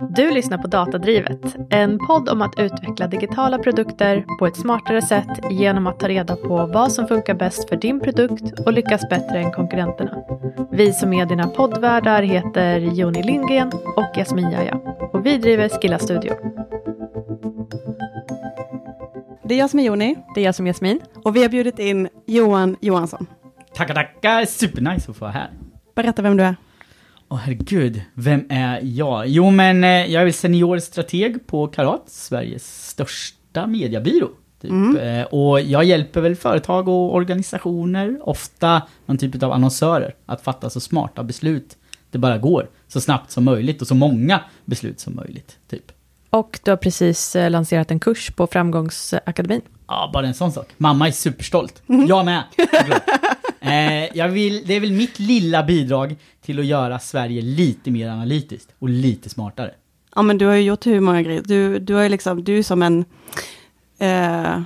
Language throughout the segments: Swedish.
Du lyssnar på Datadrivet, en podd om att utveckla digitala produkter på ett smartare sätt genom att ta reda på vad som funkar bäst för din produkt och lyckas bättre än konkurrenterna. Vi som är dina poddvärdar heter Joni Lindgren och Jasmin Jaja och vi driver Skilla Studio. Det är jag som är Joni Det är jag som är Jasmin. och vi har bjudit in Johan Johansson. Tackar, tackar! Supernice att få vara här. Berätta vem du är. Åh herregud, vem är jag? Jo men eh, jag är väl seniorstrateg på Karat, Sveriges största mediebyrå. Typ. Eh, Och jag hjälper väl företag och organisationer, ofta någon typ av annonsörer, att fatta så smarta beslut det bara går. Så snabbt som möjligt och så många beslut som möjligt. Typ. Och du har precis eh, lanserat en kurs på Framgångsakademin. Ja, bara en sån sak. Mamma är superstolt. Jag med. eh, vill, det är väl mitt lilla bidrag till att göra Sverige lite mer analytiskt och lite smartare. Ja, men du har ju gjort hur många grejer. Du, du är liksom, du är som en... Eh,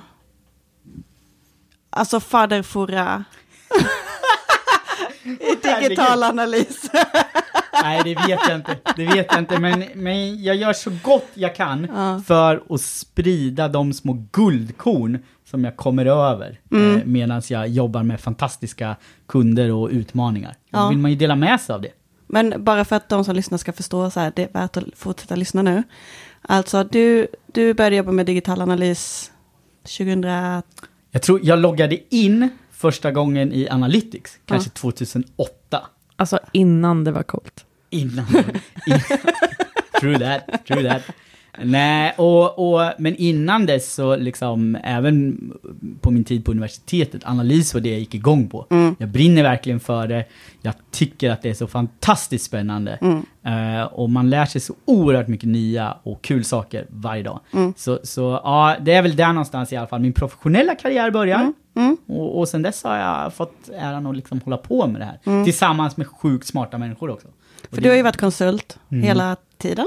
alltså faderfora. I digital analys. Nej, det vet jag inte. Det vet jag inte, men, men jag gör så gott jag kan Ja. för att sprida de små guldkorn som jag kommer över eh, medan jag jobbar med fantastiska kunder och utmaningar. Då Ja. vill man ju dela med sig av det. Men bara för att de som lyssnar ska förstå så här, det är värt att fortsätta lyssna nu. Alltså, du, du började jobba med digital analys 2000... Jag tror jag loggade in första gången i Analytics, kanske 2008. Alltså innan det var coolt. Innan. in, true that, true that. Nej, och, och, men innan dess så liksom, även på min tid på universitetet, analys var det jag gick igång på. Jag brinner verkligen för det, jag tycker att det är så fantastiskt spännande. Eh, och man lär sig så oerhört mycket nya och kul saker varje dag. Så, så ja, det är väl där någonstans i alla fall min professionella karriär börjar. Och, och sen dess har jag fått äran att liksom hålla på med det här. Tillsammans med sjukt smarta människor också. Och För det- du har ju varit konsult hela tiden.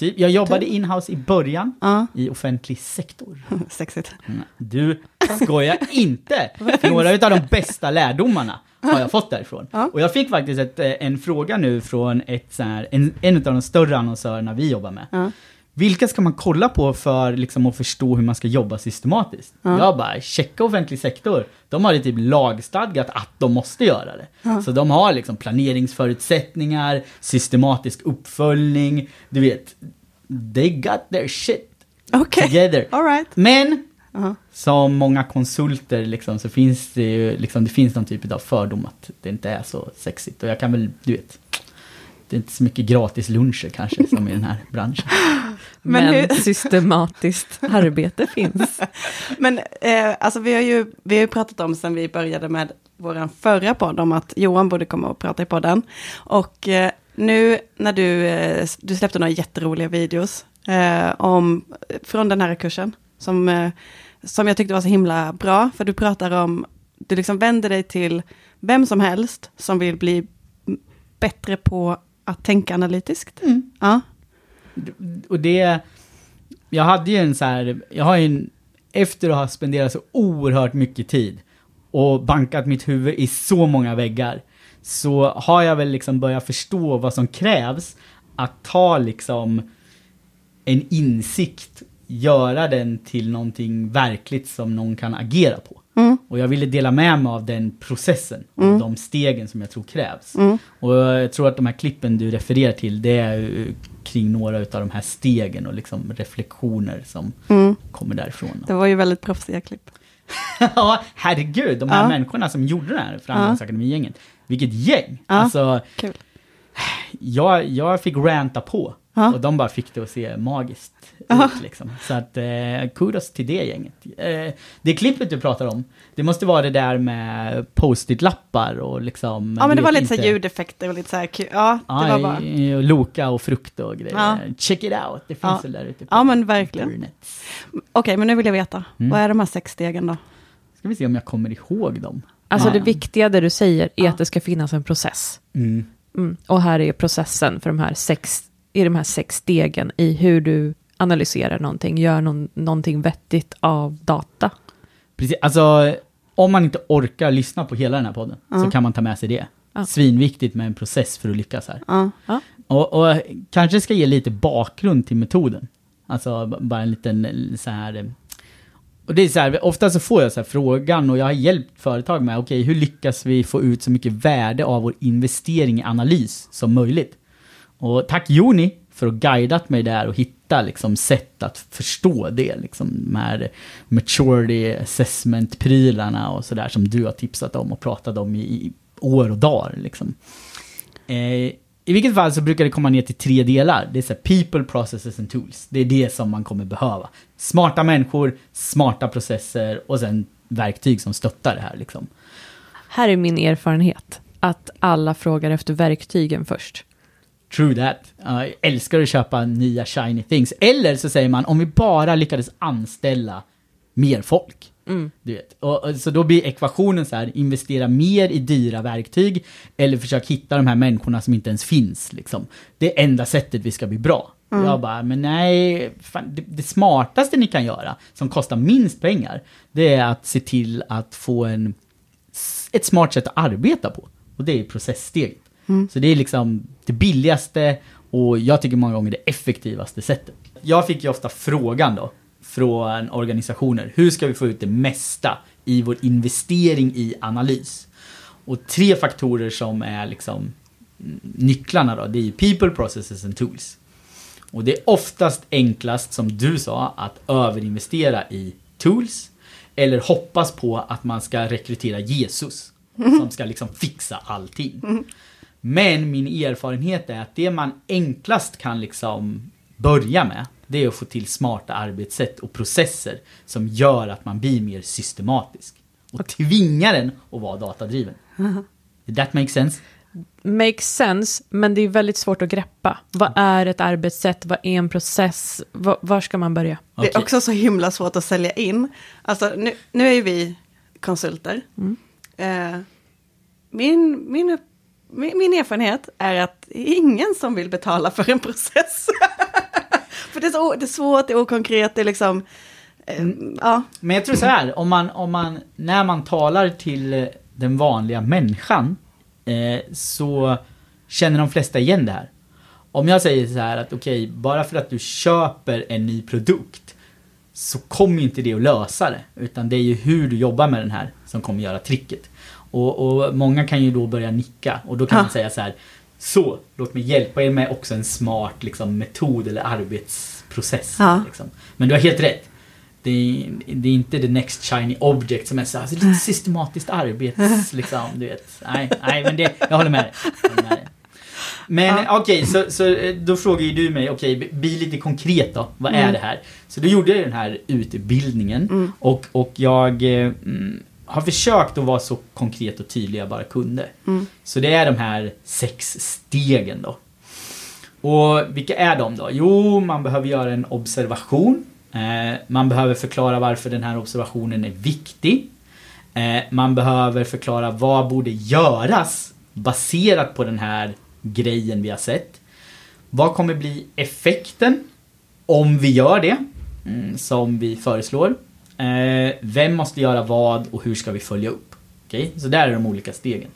Typ, jag jobbade inhouse i början Ja, i offentlig sektor. sexigt. Mm. Du skojar inte! Några av de bästa lärdomarna har jag fått därifrån. Ja. Och jag fick faktiskt ett, eh, en fråga nu från ett så här, en, en av de större annonsörerna vi jobbar med. Ja. Vilka ska man kolla på för liksom, att förstå hur man ska jobba systematiskt? Jag bara, checka offentlig sektor. De har det typ lagstadgat att de måste göra det. Så de har liksom planeringsförutsättningar, systematisk uppföljning, du vet. They got their shit Okej, together. all right. Men Ja. som många konsulter liksom, så finns det ju liksom, det finns någon typ av fördom att det inte är så sexigt. Och jag kan väl, du vet, det är inte så mycket gratis luncher kanske som i den här branschen. Men Men, systematiskt arbete finns. Men eh, alltså vi har, ju, vi har ju pratat om sen vi började med vår förra podd om att Johan borde komma och prata i podden. Och eh, nu när du, eh, du släppte några jätteroliga videos eh, om, från den här kursen som, eh, som jag tyckte var så himla bra. För du pratar om, du liksom vänder dig till vem som helst som vill bli bättre på att tänka analytiskt. Ja. Och det, jag hade ju en så här, jag har ju en, efter att ha spenderat så oerhört mycket tid och bankat mitt huvud i så många väggar, så har jag väl liksom börjat förstå vad som krävs att ta liksom en insikt, göra den till någonting verkligt som någon kan agera på. Och jag ville dela med mig av den processen, och de stegen som jag tror krävs. Och jag tror att de här klippen du refererar till, det är ju kring några av de här stegen och liksom reflektioner som kommer därifrån. Det var ju väldigt proffsiga klipp. ja, herregud, de här Ja. människorna som gjorde det här Framgångsakademigänget. Vilket gäng! Ja. Alltså, Kul. jag, jag fick ranta på. Ja. Och de bara fick det att se magiskt. Ut liksom. Så att, eh, kudos till det gänget. Eh, det klippet du pratar om, det måste vara det där med post-it-lappar och liksom... Ja, men det var lite så här inte- ljudeffekter och lite så här kul. Ja, det Ja, var bara... Loka och frukt och grejer. Ja. Check it out, det finns Ja. väl där ute på Ja, men verkligen. Okej, men nu vill jag veta. Mm. Vad är de här sex stegen då? Ska vi se om jag kommer ihåg dem. Alltså Ja. det viktiga det du säger är Ja. att det ska finnas en process. Mm. Mm. Och här är processen för de här sex, i de här sex stegen i hur du analyserar någonting, gör någon, någonting vettigt av data. Precis, alltså om man inte orkar lyssna på hela den här podden så kan man ta med sig det. Ja. Svinviktigt med en process för att lyckas här. Ja. Och, och kanske ska ge lite bakgrund till metoden. Alltså bara en liten så här... eh, Och det är så här, ofta så får jag så här frågan och jag har hjälpt företag med, okej hur lyckas vi få ut så mycket värde av vår investering i analys som möjligt? Och tack Joni för att guidat mig där och hitta liksom sätt att förstå det. Liksom de här maturity assessment-prylarna och sådär som du har tipsat om och pratat om i, i år och dagar. Liksom. Eh, I vilket fall så brukar det komma ner till tre delar. Det är så här, people, processes and tools. Det är det som man kommer behöva. Smarta människor, smarta processer och sen verktyg som stöttar det här. Liksom. Här är min erfarenhet, att alla frågar efter verktygen först. True that. Uh, älskar att köpa nya shiny things. Eller så säger man, om vi bara lyckades anställa mer folk. Du vet. Och, och, så då blir ekvationen så här, investera mer i dyra verktyg eller försök hitta de här människorna som inte ens finns. Liksom. Det är enda sättet vi ska bli bra. Jag bara, men nej, fan, det, det smartaste ni kan göra, som kostar minst pengar, det är att se till att få en, ett smart sätt att arbeta på. Och det är processsteget. Så det är liksom det billigaste och jag tycker många gånger det effektivaste sättet. Jag fick ju ofta frågan då från organisationer, hur ska vi få ut det mesta i vår investering i analys? Och tre faktorer som är liksom mm, nycklarna då, det är ju people, processes and tools. Och det är oftast enklast, som du sa, att överinvestera i tools eller hoppas på att man ska rekrytera Jesus som ska liksom fixa allting. Men min erfarenhet är att det man enklast kan liksom börja med, det är att få till smarta arbetssätt och processer som gör att man blir mer systematisk. Och tvinga den att vara datadriven. Did that make sense? Makes sense, men det är väldigt svårt att greppa. Vad är ett arbetssätt? Vad är en process? Var, var ska man börja? Det är också så himla svårt att sälja in. Alltså nu, nu är ju vi konsulter. Eh, min, min, upp- min, erfarenhet är att det är ingen som vill betala för en process. för det är, så, det är svårt, det är okonkret, det är liksom... Eh, ja. Men jag tror så här, om man, om man, när man talar till eh, den vanliga människan eh, så känner de flesta igen det här. Om jag säger så här att okej, bara för att du köper en ny produkt så kommer inte det att lösa det. Utan det är ju hur du jobbar med den här som kommer göra tricket. Och, och många kan ju då börja nicka och då kan Ja. man säga så här. Så, låt mig hjälpa er med också en smart liksom, metod eller arbetsprocess. Ja. Liksom. Men du har helt rätt. Det är, det är inte the next shiny object som är så här, alltså, lite systematiskt arbets... liksom, du vet. Nej, nej men det, jag håller med dig. Jag håller med dig. Men okej, så, så eh, då frågar ju du mig, okej, b- bli lite konkret då. Vad är det här? Så då gjorde jag den här utbildningen och, och jag eh, mm, har försökt att vara så konkret och tydlig jag bara kunde. Så det är de här sex stegen då. Och vilka är de då? Jo, man behöver göra en observation. Eh, man behöver förklara varför den här observationen är viktig. Eh, man behöver förklara vad borde göras baserat på den här grejen vi har sett. Vad kommer bli effekten om vi gör det mm, som vi föreslår? Eh, vem måste göra vad och hur ska vi följa upp? Okej, Så där är de olika stegen.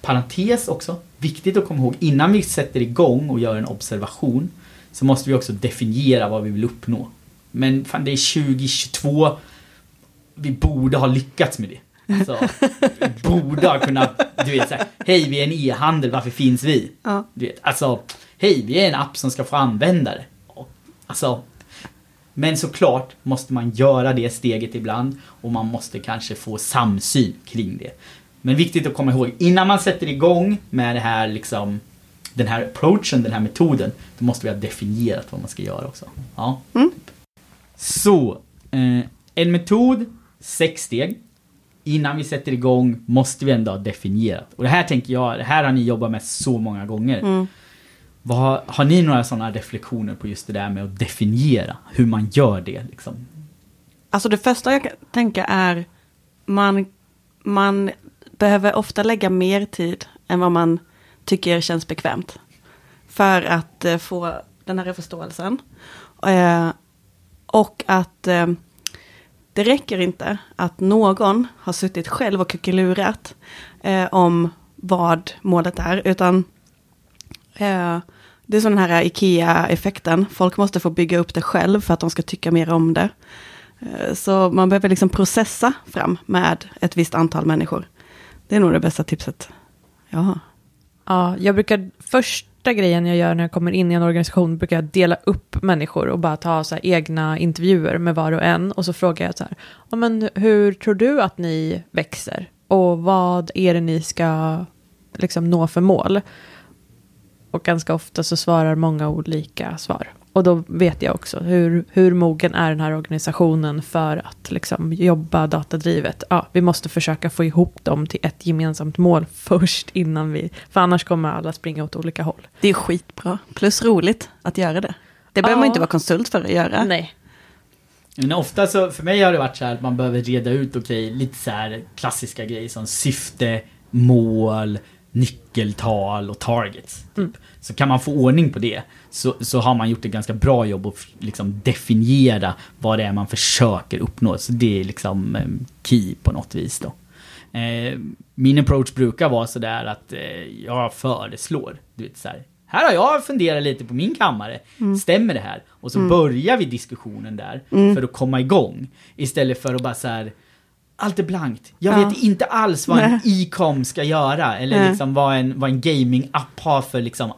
Parentes också, viktigt att komma ihåg innan vi sätter igång och gör en observation så måste vi också definiera vad vi vill uppnå. Men fan det är 2022, vi borde ha lyckats med det. Alltså, vi borde ha kunnat, du vet såhär, hej vi är en e-handel, varför finns vi? Ja. Du vet, alltså, hej vi är en app som ska få användare. Alltså, men såklart måste man göra det steget ibland och man måste kanske få samsyn kring det. Men viktigt att komma ihåg, innan man sätter igång med det här liksom den här approachen, den här metoden, då måste vi ha definierat vad man ska göra också. Ja. Så, eh, en metod, sex steg. Innan vi sätter igång måste vi ändå ha definierat. Och det här tänker jag, det här har ni jobbat med så många gånger. Vad, har ni några sådana reflektioner på just det där med att definiera hur man gör det? Liksom? Alltså det första jag kan tänka är, man, man behöver ofta lägga mer tid än vad man tycker känns bekvämt. För att eh, få den här förståelsen. Eh, och att eh, det räcker inte att någon har suttit själv och kuckelurat eh, om vad målet är, utan eh, det är sån här IKEA-effekten. Folk måste få bygga upp det själv för att de ska tycka mer om det. Eh, så man behöver liksom processa fram med ett visst antal människor. Det är nog det bästa tipset jag har. Ja, jag brukar, första grejen jag gör när jag kommer in i en organisation, brukar jag dela upp människor och bara ta så här egna intervjuer med var och en. Och så frågar jag så här, ja, men hur tror du att ni växer? Och vad är det ni ska liksom nå för mål? Och ganska ofta så svarar många olika svar. Och då vet jag också hur, hur mogen är den här organisationen för att liksom jobba datadrivet. Ja, vi måste försöka få ihop dem till ett gemensamt mål först innan vi, för annars kommer alla springa åt olika håll. Det är skitbra. Plus roligt att göra det. Det behöver Ja. man inte vara konsult för att göra. Nej. Men ofta så, för mig har det varit så här att man behöver reda ut, okej, lite så här klassiska grejer som syfte, mål, nyckeltal och targets. Typ. Så kan man få ordning på det, så, så har man gjort ett ganska bra jobb att liksom definiera vad det är man försöker uppnå. Så det är liksom eh, key på något vis då. Eh, min approach brukar vara sådär att eh, jag föreslår, du vet så här. Här har jag funderat lite på min kammare. Stämmer det här? Och så börjar vi diskussionen där för att komma igång. Istället för att bara så här. Allt är blankt. Jag Ja. vet inte alls vad en e-com ska göra. Eller Nej. liksom vad en, vad en gaming-app har för liksom...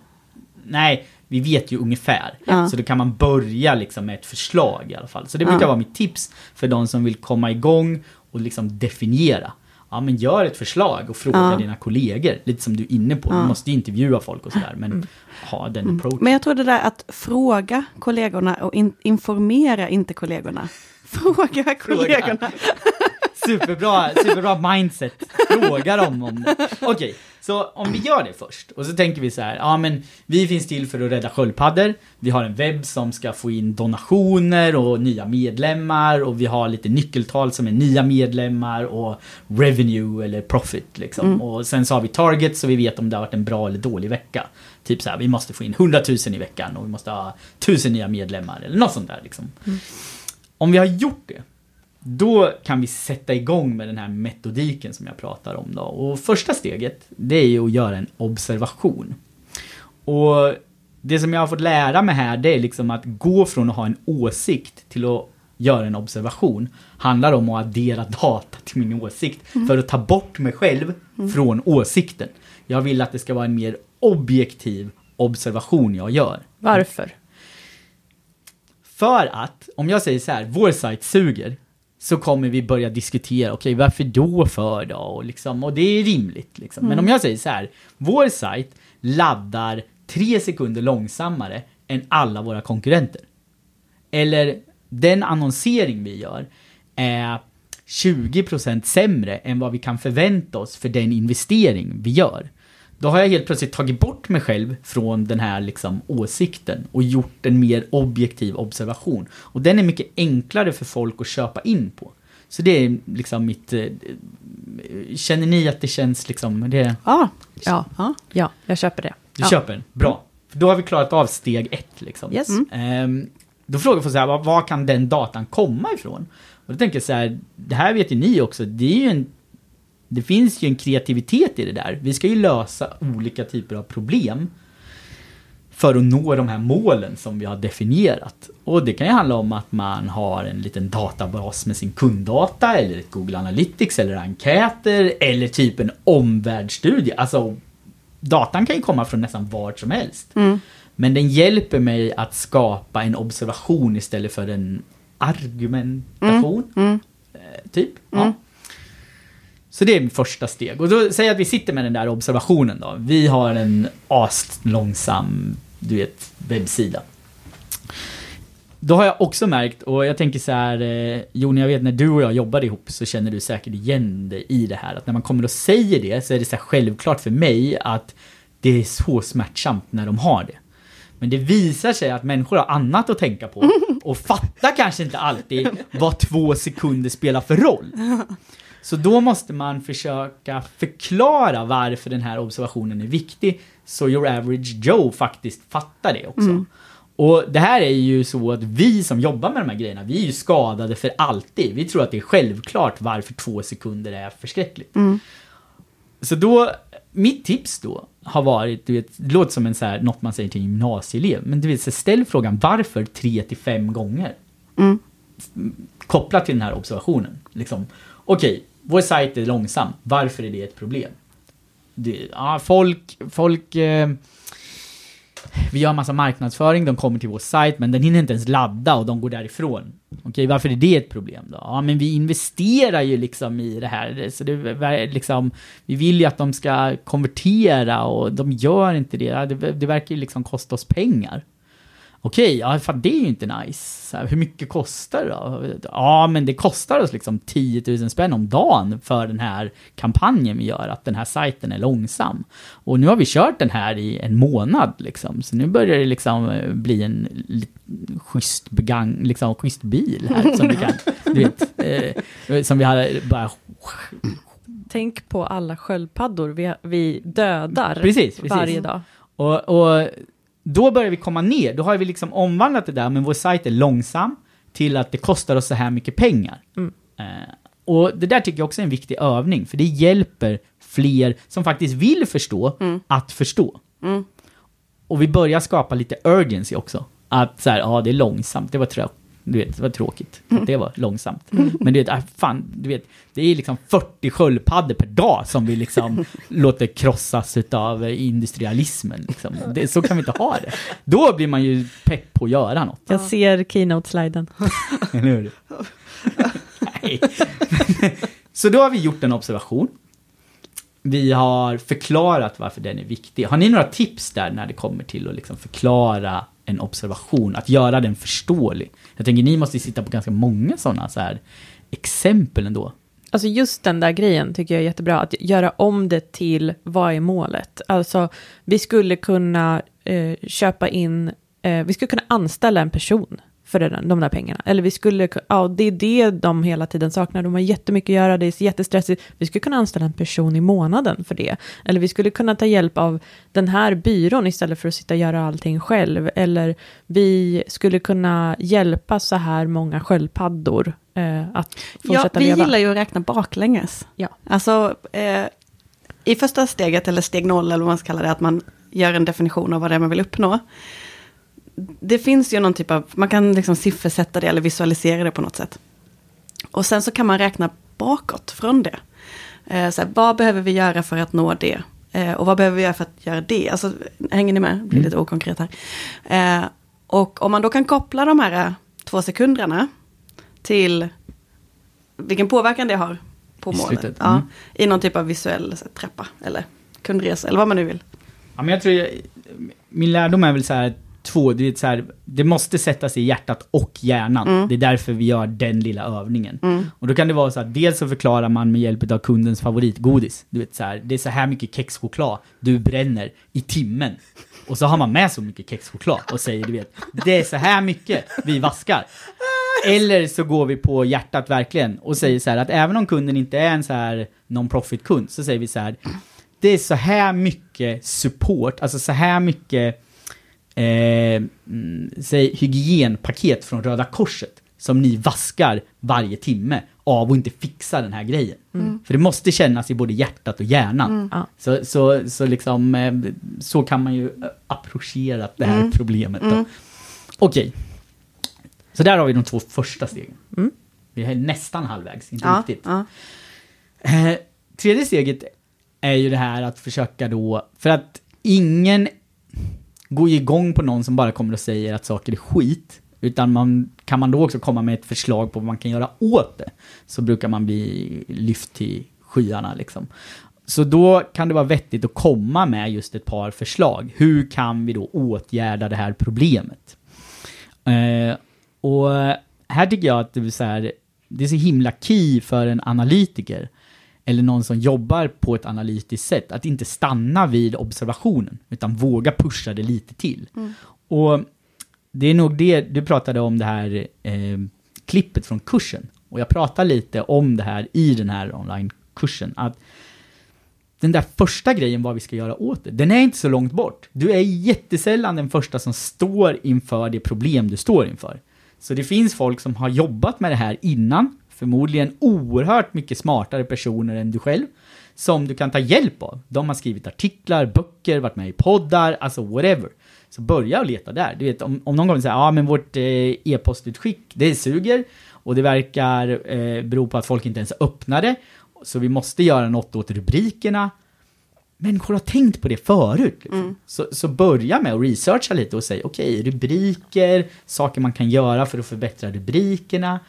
Nej, vi vet ju ungefär. Ja. Så då kan man börja liksom med ett förslag i alla fall. Så det brukar Ja. vara mitt tips för de som vill komma igång och liksom definiera. Ja men gör ett förslag och fråga Ja. dina kollegor. Lite som du är inne på. Du måste ju intervjua folk och sådär. Men ha den approachen. Men jag tror det där att fråga kollegorna och in, informera inte kollegorna. Fråga kollegorna. Superbra, superbra mindset. Fråga dem om det. Okej, så om vi gör det först. Och så tänker vi så här, ja men vi finns till för att rädda sköldpaddor. Vi har en webb som ska få in donationer och nya medlemmar. Och vi har lite nyckeltal som är nya medlemmar och revenue eller profit liksom. Och sen så har vi target så vi vet om det har varit en bra eller dålig vecka. Typ så här, vi måste få in 100 000 i veckan och vi måste ha 1000 nya medlemmar eller något sånt där liksom. Om vi har gjort det, då kan vi sätta igång med den här metodiken som jag pratar om då. Och första steget, det är ju att göra en observation. Och det som jag har fått lära mig här, det är liksom att gå från att ha en åsikt till att göra en observation. Handlar om att addera data till min åsikt för att ta bort mig själv från åsikten. Jag vill att det ska vara en mer objektiv observation jag gör. Varför? För att, om jag säger så här, vår sajt suger, så kommer vi börja diskutera, okej varför då för då? Och, liksom, och det är rimligt. Liksom. Men om jag säger så här, vår sajt laddar tre sekunder långsammare än alla våra konkurrenter. Eller den annonsering vi gör är 20% sämre än vad vi kan förvänta oss för den investering vi gör. Då har jag helt plötsligt tagit bort mig själv från den här liksom åsikten och gjort en mer objektiv observation. Och den är mycket enklare för folk att köpa in på. Så det är liksom mitt... eh, Känner ni att det känns liksom... Det, Ja. Ja. ja. Ja, jag köper det. du ja. köper den? Bra. För då har vi klarat av steg ett liksom. Yes. Ehm, då frågar folk så här, var, var kan den datan komma ifrån? Och då tänker jag så här, det här vet ju ni också, det är ju en det finns ju en kreativitet i det där. Vi ska ju lösa olika typer av problem för att nå de här målen som vi har definierat. Och det kan ju handla om att man har en liten databas med sin kunddata eller ett Google Analytics eller enkäter eller typ en omvärldsstudie. Alltså, datan kan ju komma från nästan vart som helst. Men den hjälper mig att skapa en observation istället för en argumentation. Eh, typ. Ja. Så det är första steg. Och då säger jag att vi sitter med den där observationen då. Vi har en aslångsam, du vet, webbsida. Då har jag också märkt, och jag tänker så här, eh, Jon, jag vet när du och jag jobbade ihop så känner du säkert igen dig i det här. Att när man kommer och säger det så är det så självklart för mig att det är så smärtsamt när de har det. Men det visar sig att människor har annat att tänka på och fattar kanske inte alltid vad två sekunder spelar för roll. Så då måste man försöka förklara varför den här observationen är viktig så your average Joe faktiskt fattar det också. Och det här är ju så att vi som jobbar med de här grejerna, vi är ju skadade för alltid. Vi tror att det är självklart varför två sekunder är förskräckligt. Så då mitt tips då har varit, du vet, det låter som en så här, något man säger till en gymnasieelev, men du vet, så ställ frågan varför tre till fem gånger? Mm. Kopplat till den här observationen. Liksom, Okej, vår sajt är långsam, varför är det ett problem? Det, ja, folk, folk eh, vi gör massa marknadsföring, de kommer till vår sajt, men den hinner inte ens ladda och de går därifrån. Okej, varför är det ett problem då? Ja, men vi investerar ju liksom i det här, så det liksom, vi vill ju att de ska konvertera och de gör inte det. Det, det verkar ju liksom kosta oss pengar. Okej, ja, fan det är ju inte nice. Så här, hur mycket kostar det då? Ja, men det kostar oss liksom 10 000 spänn om dagen för den här kampanjen vi gör, att den här sajten är långsam. Och nu har vi kört den här i en månad liksom, så nu börjar det liksom eh, bli en schysst begang, liksom schysst bil här som vi kan, du vet, eh, som vi har bara Tänk på alla sköldpaddor vi, vi dödar Precis, precis. varje dag. Och, och då börjar vi komma ner, då har vi liksom omvandlat det där, men vår sajt är långsam, till att det kostar oss så här mycket pengar. Mm. Eh, och det där tycker jag också är en viktig övning, för det hjälper fler som faktiskt vill förstå, att förstå. Mm. Och vi börjar skapa lite urgency också. Att så här, ja det är långsamt, det var trött. Du vet, det var tråkigt. att Det var långsamt. Men du vet, ah, fan, du vet, det är liksom 40 sköldpaddor per dag som vi liksom låter krossas av industrialismen. Liksom. Det, så kan vi inte ha det. Då blir man ju pepp på att göra något. Jag ser keynote-sliden. Eller hur? Nej. Så då har vi gjort en observation. Vi har förklarat varför den är viktig. Har ni några tips där när det kommer till att liksom förklara en observation? Att göra den förståelig? Jag tänker ni måste ju sitta på ganska många sådana så här exempel ändå. Alltså just den där grejen tycker jag är jättebra, att göra om det till vad är målet? Alltså vi skulle kunna eh, köpa in, eh, vi skulle kunna anställa en person för den, de där pengarna. Eller vi skulle, ku- ja det är det de hela tiden saknar, de har jättemycket att göra, det är jättestressigt. Vi skulle kunna anställa en person i månaden för det. Eller vi skulle kunna ta hjälp av den här byrån istället för att sitta och göra allting själv. Eller vi skulle kunna hjälpa så här många sköldpaddor eh, att Ja, fortsätta vi leva. gillar ju att räkna baklänges. Ja. Alltså, eh, i första steget, eller steg noll, eller vad man ska kalla det, att man gör en definition av vad det är man vill uppnå. Det finns ju någon typ av, man kan liksom siffersätta det eller visualisera det på något sätt. Och sen så kan man räkna bakåt från det. Eh, så här, vad behöver vi göra för att nå det? Eh, och vad behöver vi göra för att göra det? Alltså, hänger ni med? Det blir lite okonkret här. Eh, och om man då kan koppla de här eh, två sekunderna till vilken påverkan det har på I målet. slutet, Ja, mm. I någon typ av visuell så här, trappa eller kundresa eller vad man nu vill. Ja, men jag tror, jag, min lärdom är väl så här, två, det, är så här, det måste sätta sig i hjärtat och hjärnan. Det är därför vi gör den lilla övningen. Och då kan det vara så att dels så förklarar man med hjälp av kundens favoritgodis. Du vet så här, det är så här mycket kexchoklad du bränner i timmen. Och så har man med så mycket kexchoklad och säger du vet, det är så här mycket vi vaskar. Eller så går vi på hjärtat verkligen och säger så här att även om kunden inte är en så här non-profit kund så säger vi så här det är så här mycket support, alltså så här mycket eh, mm, säg, hygienpaket från Röda Korset som ni vaskar varje timme av att inte fixa den här grejen. För det måste kännas i både hjärtat och hjärnan. Ja. Så, så, så, liksom, eh, så kan man ju eh, approchera det här problemet. Då. Okej. Så där har vi de två första stegen. Mm. Vi är nästan halvvägs, inte Ja, riktigt. ja. Eh, tredje steget är ju det här att försöka då, för att ingen går ju igång på någon som bara kommer och säger att saker är skit, utan man, kan man då också komma med ett förslag på vad man kan göra åt det, så brukar man bli lyft till skyarna liksom. Så då kan det vara vettigt att komma med just ett par förslag. Hur kan vi då åtgärda det här problemet? Eh, och här tycker jag att det är, så här, det är så himla key för en analytiker eller någon som jobbar på ett analytiskt sätt, att inte stanna vid observationen, utan våga pusha det lite till. Och det är nog det, du pratade om det här eh, klippet från kursen, och jag pratar lite om det här i den här onlinekursen, att den där första grejen vad vi ska göra åt det, den är inte så långt bort. Du är jättesällan den första som står inför det problem du står inför. Så det finns folk som har jobbat med det här innan, förmodligen oerhört mycket smartare personer än du själv, som du kan ta hjälp av. De har skrivit artiklar, böcker, varit med i poddar, alltså whatever. Så börja och leta där. Du vet, om, om någon kommer säga ja men vårt eh, e-postutskick, det suger och det verkar eh, bero på att folk inte ens öppnar det. Så vi måste göra något åt rubrikerna. Människor har tänkt på det förut. Liksom. Så, så börja med att researcha lite och säga okej, rubriker, saker man kan göra för att förbättra rubrikerna.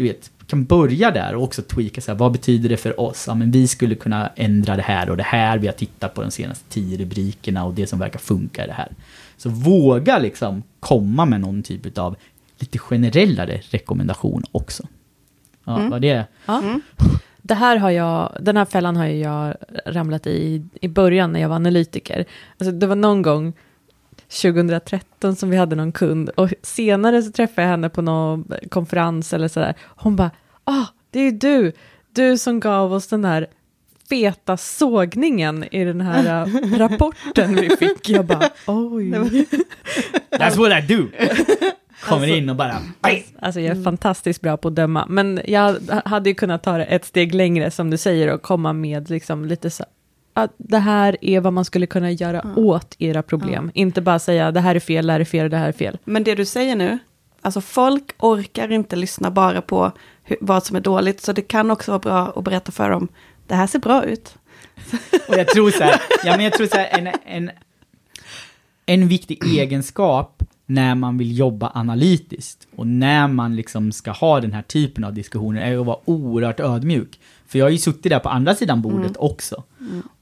Du vet, kan börja där och också tweaka så här, vad betyder det för oss? Ja, men vi skulle kunna ändra det här och det här. Vi har tittat på de senaste tio rubrikerna och det som verkar funka i det här. Så våga liksom komma med någon typ av lite generellare rekommendation också. Ja, vad det Ja. Det här har jag, den här fällan har ju jag ramlat i i början när jag var analytiker. Alltså det var någon gång 2013 som vi hade någon kund och senare så träffade jag henne på någon konferens eller sådär. Hon bara, ah, det är ju du, du som gav oss den här feta sågningen i den här äh, rapporten vi fick. Jag bara, oj. That's what I do! Kommer in och bara... Alltså jag är fantastiskt bra på att döma, men jag hade ju kunnat ta det ett steg längre som du säger och komma med liksom lite så att det här är vad man skulle kunna göra åt era problem. Inte bara säga det här är fel, det här är fel, det här är fel. Men det du säger nu, alltså folk orkar inte lyssna bara på hur, vad som är dåligt, så det kan också vara bra att berätta för dem, det här ser bra ut. Och jag tror så här, ja men jag tror så här, en, en, en viktig egenskap när man vill jobba analytiskt och när man liksom ska ha den här typen av diskussioner är att vara oerhört ödmjuk. För jag har ju suttit där på andra sidan bordet också.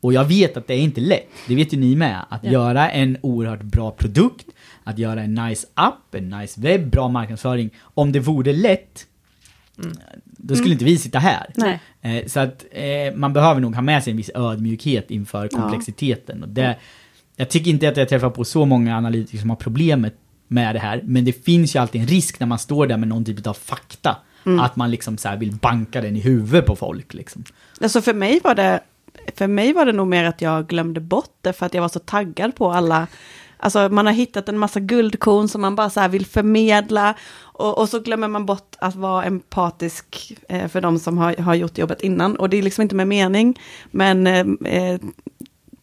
Och jag vet att det är inte lätt, det vet ju ni med, att göra en oerhört bra produkt, att göra en nice app, en nice webb, bra marknadsföring. Om det vore lätt, då skulle inte vi sitta här. Eh, så att eh, man behöver nog ha med sig en viss ödmjukhet inför komplexiteten. Och det, jag tycker inte att jag träffar på så många analytiker som har problemet med det här, men det finns ju alltid en risk när man står där med någon typ av fakta, att man liksom så vill banka den i huvudet på folk. Liksom. Alltså för mig var det, för mig var det nog mer att jag glömde bort det för att jag var så taggad på alla, alltså man har hittat en massa guldkorn som man bara så här vill förmedla och, och så glömmer man bort att vara empatisk eh, för de som har, har gjort jobbet innan och det är liksom inte med mening, men eh, eh,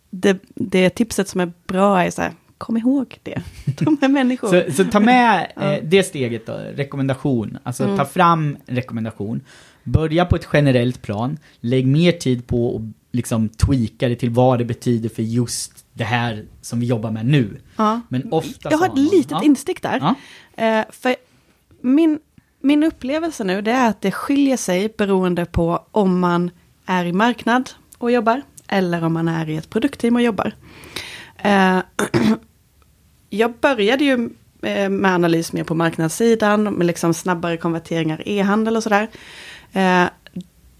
det, det tipset som är bra är så här, kom ihåg det, de är människor. Så, så ta med eh, det steget då, rekommendation. Alltså ta fram en rekommendation. Börja på ett generellt plan. Lägg mer tid på att liksom tweaka det till vad det betyder för just det här som vi jobbar med nu. Ja. Men ofta Jag har ett litet ja. instick där. Ja. Eh, för min, min upplevelse nu det är att det skiljer sig beroende på om man är i marknad och jobbar eller om man är i ett produktteam och jobbar. Eh, jag började ju eh, med analys mer på marknadssidan med liksom snabbare konverteringar e-handel och sådär. Eh,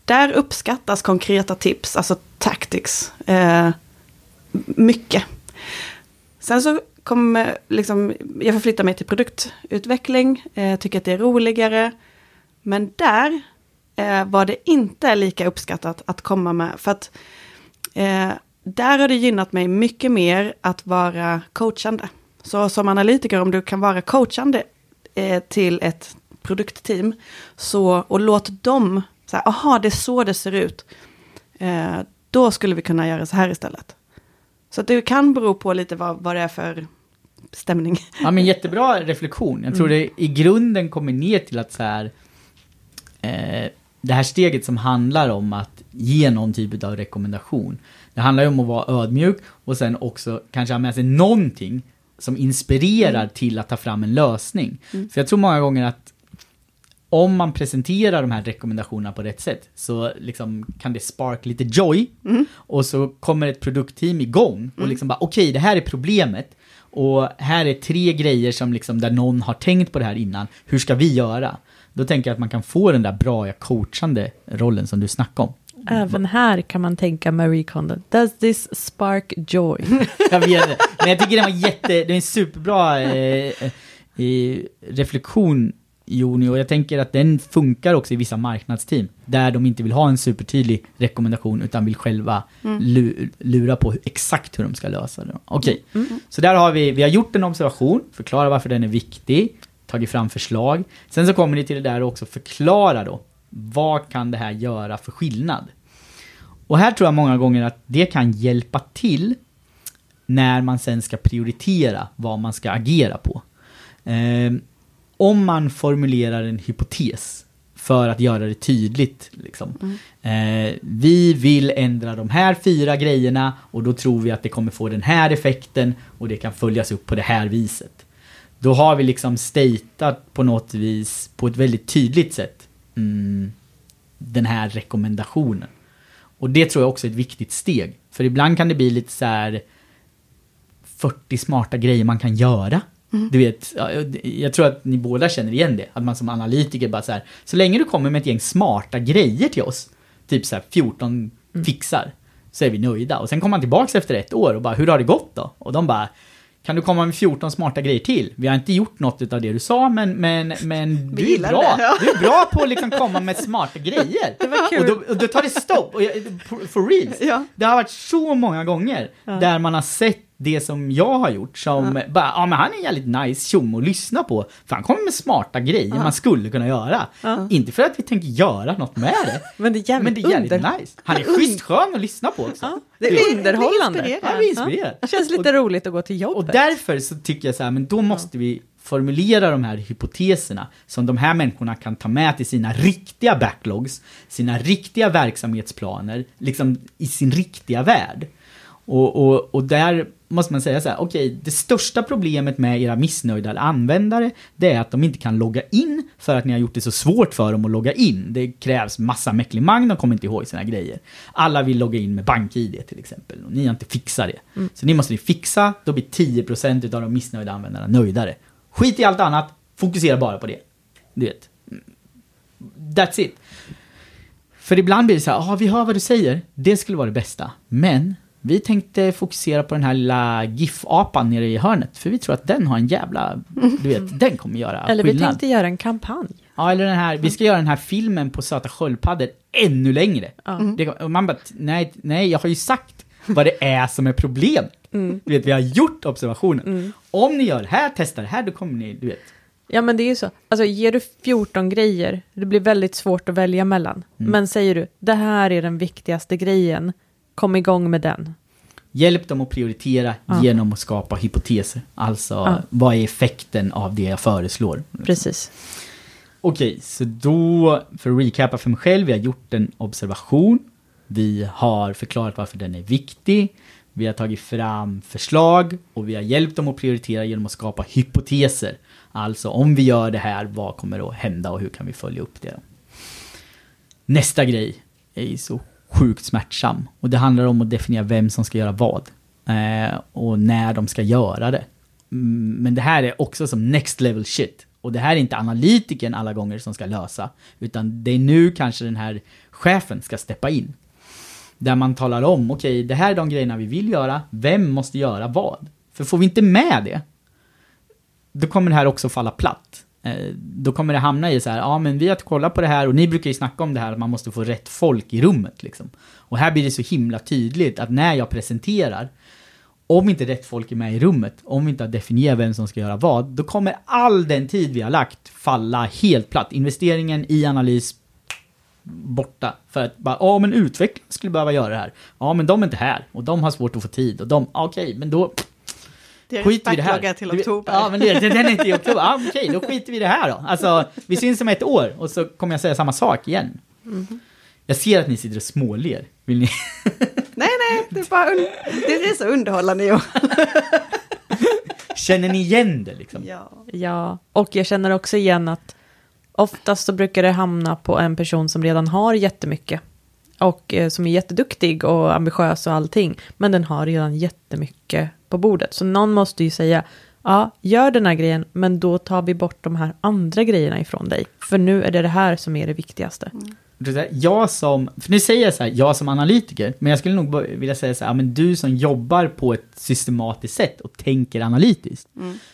där uppskattas konkreta tips, alltså tactics, eh, mycket. Sen så kommer liksom, jag förflyttar mig till produktutveckling, eh, tycker att det är roligare. Men där eh, var det inte lika uppskattat att komma med, för att eh, där har det gynnat mig mycket mer att vara coachande. Så som analytiker, om du kan vara coachande eh, till ett produktteam, så, och låt dem, så här, aha, det är så det ser ut. Eh, då skulle vi kunna göra så här istället. Så att det kan bero på lite vad, vad det är för stämning. Ja men jättebra reflektion. Jag tror det i grunden kommer ner till att så här, eh, det här steget som handlar om att ge någon typ av rekommendation. Det handlar ju om att vara ödmjuk och sen också kanske ha med sig någonting som inspirerar till att ta fram en lösning. För jag tror många gånger att om man presenterar de här rekommendationerna på rätt sätt så liksom kan det spark lite joy och så kommer ett produktteam igång och liksom bara okej det här är problemet och här är tre grejer som liksom där någon har tänkt på det här innan, hur ska vi göra? Då tänker jag att man kan få den där bra coachande rollen som du snackade om. Även här kan man tänka Marie Kondo. Does this spark joy? Jag vet det. Men jag tycker den var jätte, det är en superbra eh, eh, reflektion Joni och jag tänker att den funkar också i vissa marknadsteam där de inte vill ha en supertydlig rekommendation utan vill själva lu, lura på hur, exakt hur de ska lösa det. Okej, så där har vi, vi har gjort en observation, förklara varför den är viktig, tagit fram förslag. Sen så kommer ni till det där och också förklara då, vad kan det här göra för skillnad? Och här tror jag många gånger att det kan hjälpa till när man sen ska prioritera vad man ska agera på. Eh, om man formulerar en hypotes för att göra det tydligt. Liksom. Eh, vi vill ändra de här fyra grejerna och då tror vi att det kommer få den här effekten och det kan följas upp på det här viset. Då har vi liksom statat på något vis på ett väldigt tydligt sätt mm, den här rekommendationen. Och det tror jag också är ett viktigt steg. För ibland kan det bli lite så här 40 smarta grejer man kan göra. Du vet, ja, jag tror att ni båda känner igen det. Att man som analytiker bara så här, så länge du kommer med ett gäng smarta grejer till oss, typ så här 14 fixar, så är vi nöjda. Och sen kommer man tillbaks efter ett år och bara, hur har det gått då? Och de bara, kan du komma med 14 smarta grejer till? Vi har inte gjort något av det du sa, men, men, men du är bra. det, ja. Du är bra på att liksom komma med smarta grejer. Och då, och då tar det stopp. Och jag, for reals. Ja. Det har varit så många gånger där man har sett det som jag har gjort som bara, ja men han är en jävligt nice tjomme att lyssna på. För han kommer med smarta grejer man skulle kunna göra. Inte för att vi tänker göra något med det. Men det är jävligt, Men det är jävligt under... nice. Han är schysst skön att lyssna på också. Ja, det är underhållande. Jag blir inspirerad. Det känns lite roligt att gå till jobbet. Och därför så tycker jag så här, men då måste vi formulera de här hypoteserna som de här människorna kan ta med till sina riktiga backlogs, sina riktiga verksamhetsplaner, liksom i sin riktiga värld. Och, och, och där måste man säga så här, okej, det största problemet med era missnöjda användare, det är att de inte kan logga in för att ni har gjort det så svårt för dem att logga in. Det krävs massa mäcklimang, de kommer inte ihåg sina grejer. Alla vill logga in med BankID till exempel, och ni har inte fixat det. Så ni måste ni fixa, då blir 10% av de missnöjda användarna nöjdare. Skit i allt annat, fokusera bara på det. Du vet. That's it. För ibland blir det så här, ja vi hör vad du säger, det skulle vara det bästa. Men vi tänkte fokusera på den här lilla GIF-apan nere i hörnet, för vi tror att den har en jävla, du vet, den kommer göra Eller vi skillnad. tänkte göra en kampanj. Ja, eller den här, vi ska göra den här filmen på söta sköldpaddor ännu längre. Ja. Det, och man bara, nej, nej, jag har ju sagt vad det är som är problemet. Du vet, vi har gjort observationen. Om ni gör det här, testar det här, då kommer ni, du vet. Ja men det är ju så. Alltså ger du 14 grejer, det blir väldigt svårt att välja mellan. Men säger du, det här är den viktigaste grejen, kom igång med den. Hjälp dem att prioritera Ja. genom att skapa hypoteser. Alltså, Ja. vad är effekten av det jag föreslår? Precis. Okej, så då, för att recapa för mig själv, vi har gjort en observation. Vi har förklarat varför den är viktig. Vi har tagit fram förslag och vi har hjälpt dem att prioritera genom att skapa hypoteser. Alltså, om vi gör det här, vad kommer att hända och hur kan vi följa upp det? Nästa grej är ju så sjukt smärtsam. Och det handlar om att definiera vem som ska göra vad. Eh, och när de ska göra det. Mm, men det här är också som next level shit. Och det här är inte analytikern alla gånger som ska lösa. Utan det är nu kanske den här chefen ska steppa in. Där man talar om, okej, det här är de grejerna vi vill göra. Vem måste göra vad? För får vi inte med det, då kommer det här också falla platt. Eh, då kommer det hamna i så här, ja men vi har kollat på det här och ni brukar ju snacka om det här att man måste få rätt folk i rummet liksom. Och här blir det så himla tydligt att när jag presenterar, om inte rätt folk är med i rummet, om vi inte har definierat vem som ska göra vad, då kommer all den tid vi har lagt falla helt platt. Investeringen i analys borta. För att bara, ja men utveckling skulle behöva göra det här. Ja men de är inte här och de har svårt att få tid och de, okej okej men då det är skiter vi det här. till oktober. Ja, men det, det, den är inte i oktober. Ja, okej, då skiter vi det här då. Alltså, vi syns om ett år och så kommer jag säga samma sak igen. Mhm. Jag ser att ni sitter och småler. Vill ni? Nej, nej, det är, bara un- det är så underhållande Johan. Känner ni igen det liksom? Ja. Ja, och jag känner också igen att oftast så brukar det hamna på en person som redan har jättemycket. Och eh, som är jätteduktig och ambitiös och allting. Men den har redan jättemycket på bordet. Så någon måste ju säga, ja, gör den här grejen, men då tar vi bort de här andra grejerna ifrån dig. För nu är det det här som är det viktigaste. Mm. Jag som, för nu säger jag så här, jag som analytiker, men jag skulle nog vilja säga så här, men du som jobbar på ett systematiskt sätt och tänker analytiskt.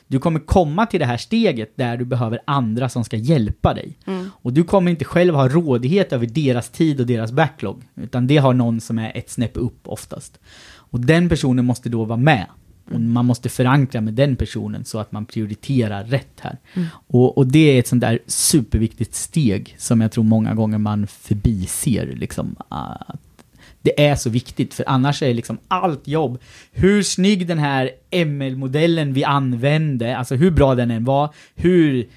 Du kommer komma till det här steget där du behöver andra som ska hjälpa dig. Och du kommer inte själv ha rådighet över deras tid och deras backlog, utan det har någon som är ett snäpp upp oftast. Och den personen måste då vara med. Och man måste förankra med den personen så att man prioriterar rätt här. Och, och det är ett sånt där superviktigt steg som jag tror många gånger man förbiser. Liksom, att Det är så viktigt, för annars är liksom allt jobb, hur snygg den här ML-modellen vi använde, alltså hur bra den än var, hur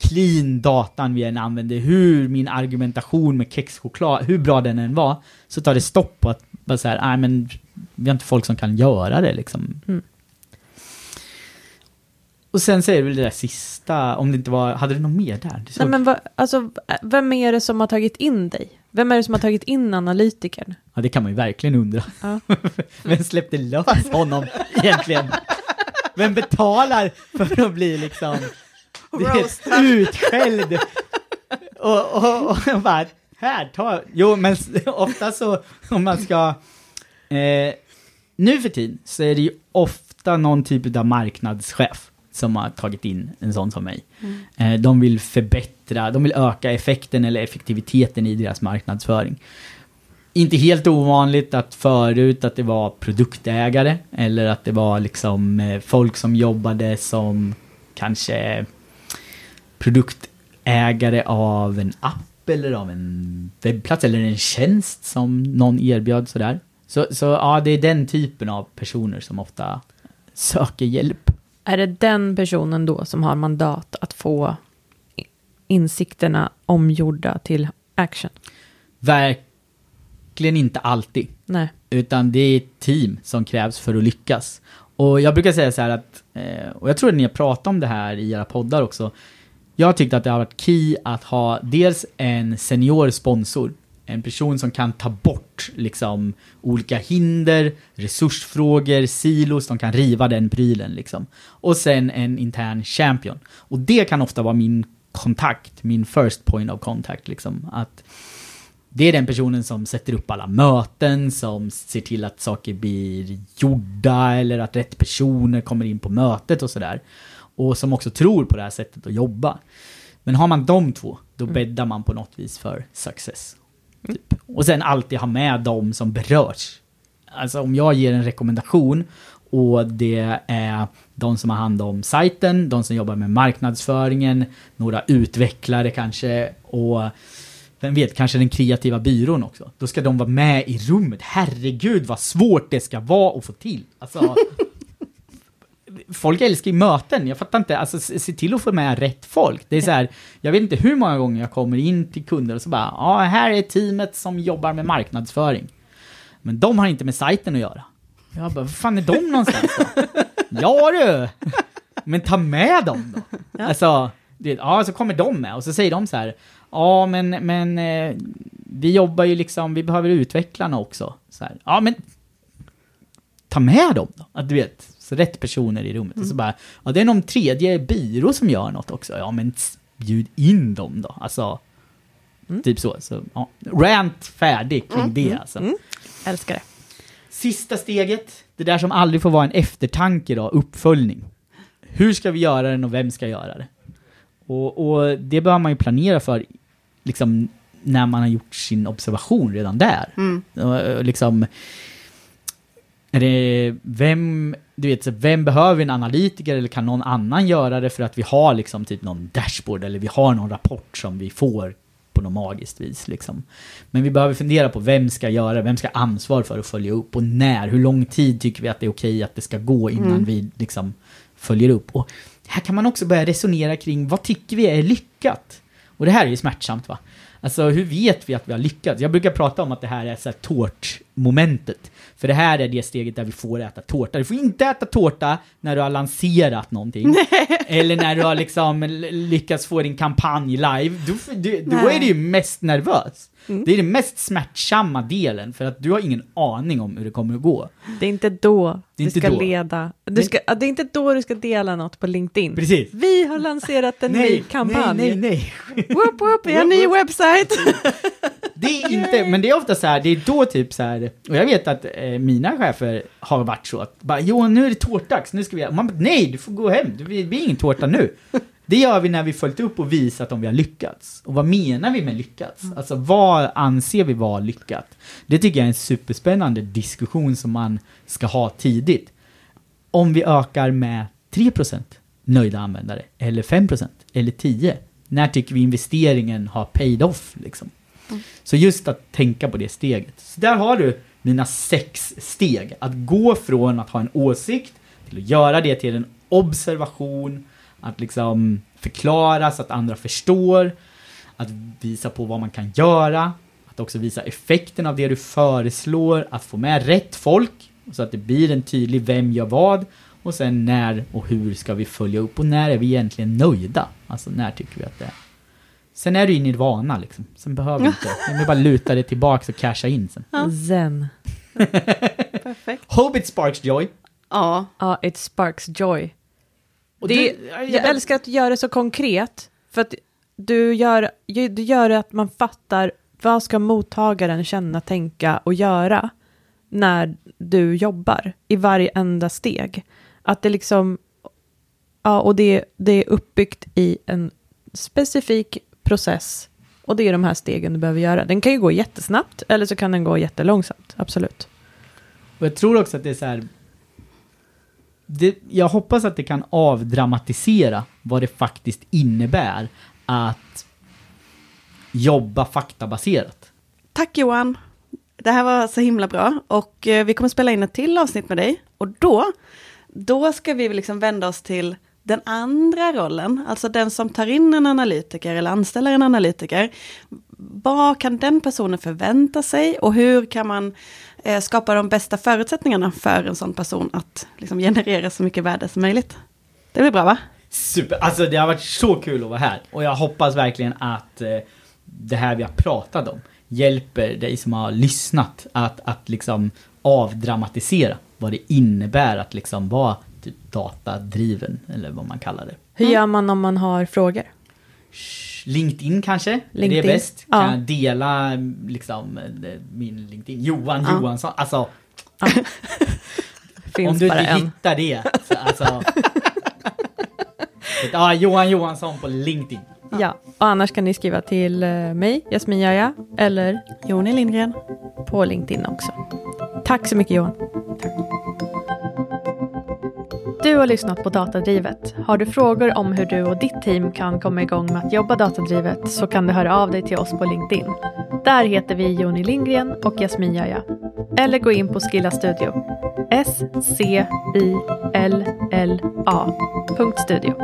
clean datan vi än använde, hur min argumentation med kexchoklad, hur bra den än var, så tar det stopp på att bara så här, nej men vi har inte folk som kan göra det liksom. Mm. Och sen det väl det där sista, om det inte var, hade det något mer där? Nej, men vad, alltså, vem är det som har tagit in dig? Vem är det som har tagit in analytikern? Ja, det kan man ju verkligen undra. Ja. Vem släppte lös honom egentligen? Vem betalar för att bli liksom du utskälld? Och, och, och, och bara, här, ta. Jo, men ofta så, om man ska, eh, nu för tiden så är det ju ofta någon typ av marknadschef som har tagit in en sån som mig. Eh, de vill förbättra, de vill öka effekten eller effektiviteten i deras marknadsföring. Inte helt ovanligt att förut att det var produktägare eller att det var liksom eh, folk som jobbade som kanske produktägare av en app eller av en webbplats eller en tjänst som någon erbjöd sådär. Så, så ja, det är den typen av personer som ofta söker hjälp. Är det den personen då som har mandat att få insikterna omgjorda till action? Verkligen inte alltid. Nej. Utan det är ett team som krävs för att lyckas. Och jag brukar säga så här att, eh, och jag tror att ni har pratat om det här i era poddar också. Jag har tyckt att det har varit key att ha dels en senior sponsor, en person som kan ta bort liksom olika hinder, resursfrågor, silos, de kan riva den prylen liksom. Och sen en intern champion. Och det kan ofta vara min kontakt, min first point of contact liksom. Att det är den personen som sätter upp alla möten, som ser till att saker blir gjorda eller att rätt personer kommer in på mötet och sådär. Och som också tror på det här sättet att jobba. Men har man de två, då bäddar man på något vis för success. Typ. Och sen alltid ha med de som berörs. Alltså om jag ger en rekommendation och det är de som har hand om sajten, de som jobbar med marknadsföringen, några utvecklare kanske och vem vet, kanske den kreativa byrån också. Då ska de vara med i rummet. Herregud vad svårt det ska vara att få till. Alltså, folk älskar ju möten, jag fattar inte, alltså se till att få med rätt folk. Det är så här, jag vet inte hur många gånger jag kommer in till kunder och så bara, ja här är teamet som jobbar med marknadsföring. Men de har inte med sajten att göra. Jag bara, var fan är de någonstans då? ja du! Men ta med dem då. Alltså, det, ja, så kommer de med och så säger de så här, ja men, men eh, vi jobbar ju liksom, vi behöver utvecklarna också. Så här, ja men ta med dem då. Att du vet, så rätt personer i rummet. Och så bara, ja det är någon tredje byrå som gör något också. Ja men bjud in dem då. Alltså, typ så. så ja. Rant färdig kring det alltså. Älskar det. Sista steget, det där som aldrig får vara en eftertanke då, uppföljning. Hur ska vi göra den och vem ska göra det? Och, och det behöver man ju planera för, liksom, när man har gjort sin observation redan där. Och liksom, är det, vem, du vet, vem behöver en analytiker eller kan någon annan göra det för att vi har liksom typ någon dashboard eller vi har någon rapport som vi får på något magiskt vis liksom. Men vi behöver fundera på vem ska göra det, vem ska ansvar för att följa upp och när, hur lång tid tycker vi att det är okej att det ska gå innan vi liksom följer upp. Och här kan man också börja resonera kring vad tycker vi är lyckat? Och det här är ju smärtsamt va? Alltså hur vet vi att vi har lyckats? Jag brukar prata om att det här är så här tårtmomentet. För det här är det steget där vi får äta tårta. Du får inte äta tårta när du har lanserat någonting. Eller när du har liksom lyckats få din kampanj live. Du, du, då Nej. är du ju mest nervös. Det är den mest smärtsamma delen för att du har ingen aning om hur det kommer att gå. Det är inte då Det är du inte ska då. leda. Du ska, det är inte då du ska dela något på LinkedIn. Precis. Vi har lanserat en ny kampanj. nej, nej, nej. Whoop, whoop, vi har en ny webbsajt. Det är inte, men det är ofta så här, det är då typ så här, och jag vet att eh, mina chefer har varit så att bara, Johan nu är det tårtdags, nu ska vi, och man bara, nej du får gå hem, det blir, det blir ingen tårta nu. Det gör vi när vi följt upp och visat om vi har lyckats. Och vad menar vi med lyckats? Alltså vad anser vi vara lyckat? Det tycker jag är en superspännande diskussion som man ska ha tidigt. Om vi ökar med 3% nöjda användare, eller 5%, eller 10%, när tycker vi investeringen har paid off liksom? Så just att tänka på det steget. Så där har du mina sex steg. Att gå från att ha en åsikt till att göra det till en observation, att liksom förklara så att andra förstår, att visa på vad man kan göra, att också visa effekten av det du föreslår, att få med rätt folk så att det blir en tydlig vem gör vad och sen när och hur ska vi följa upp och när är vi egentligen nöjda? Alltså när tycker vi att det är? Sen är det ju nirvana liksom. Sen behöver vi inte. Vi vill bara luta det tillbaka och casha in sen. Zen. Perfekt. Hope it sparks joy. Ja, Ja, it sparks joy. Och Det, du- jag älskar att du gör det så konkret, för att du gör, du gör det att man fattar vad ska mottagaren känna, tänka och göra när du jobbar i varje enda steg. Att det liksom, ja, och det, det är uppbyggt i en specifik process och det är de här stegen du behöver göra. Den kan ju gå jättesnabbt eller så kan den gå jättelångsamt, absolut. Och jag tror också att det är så här. Det, jag hoppas att det kan avdramatisera vad det faktiskt innebär att jobba faktabaserat. tack Johan. Det här var så himla bra och eh, vi kommer spela in ett till avsnitt med dig. Och då, då ska vi liksom vända oss till den andra rollen, alltså den som tar in en analytiker eller anställer en analytiker. Vad kan den personen förvänta sig och hur kan man eh, skapa de bästa förutsättningarna för en sån person att liksom, generera så mycket värde som möjligt? Det blir bra va? Super, alltså det har varit så kul att vara här och jag hoppas verkligen att eh, det här vi har pratat om hjälper dig som har lyssnat att, att liksom avdramatisera vad det innebär att liksom vara typ datadriven eller vad man kallar det. Hur gör man om man har frågor? LinkedIn kanske? Är LinkedIn. det bäst? Kan Ja. jag dela liksom eh, min LinkedIn? Johan Ja. Johansson, alltså Finns om du inte en. hittar det, så, alltså. ja, Johan Johansson på LinkedIn. Ja, och annars kan ni skriva till eh, mig, Jasmin Jaja, eller Joni Lindgren. på LinkedIn också. Tack så mycket Johan. Du har lyssnat på Datadrivet. Har du frågor om hur du och ditt team kan komma igång med att jobba datadrivet så kan du höra av dig till oss på LinkedIn. Där heter vi Joni Lindgren och Jasmin Jaja. Eller gå in på Skilla Studio. S-C-I-L-L-A. Studio.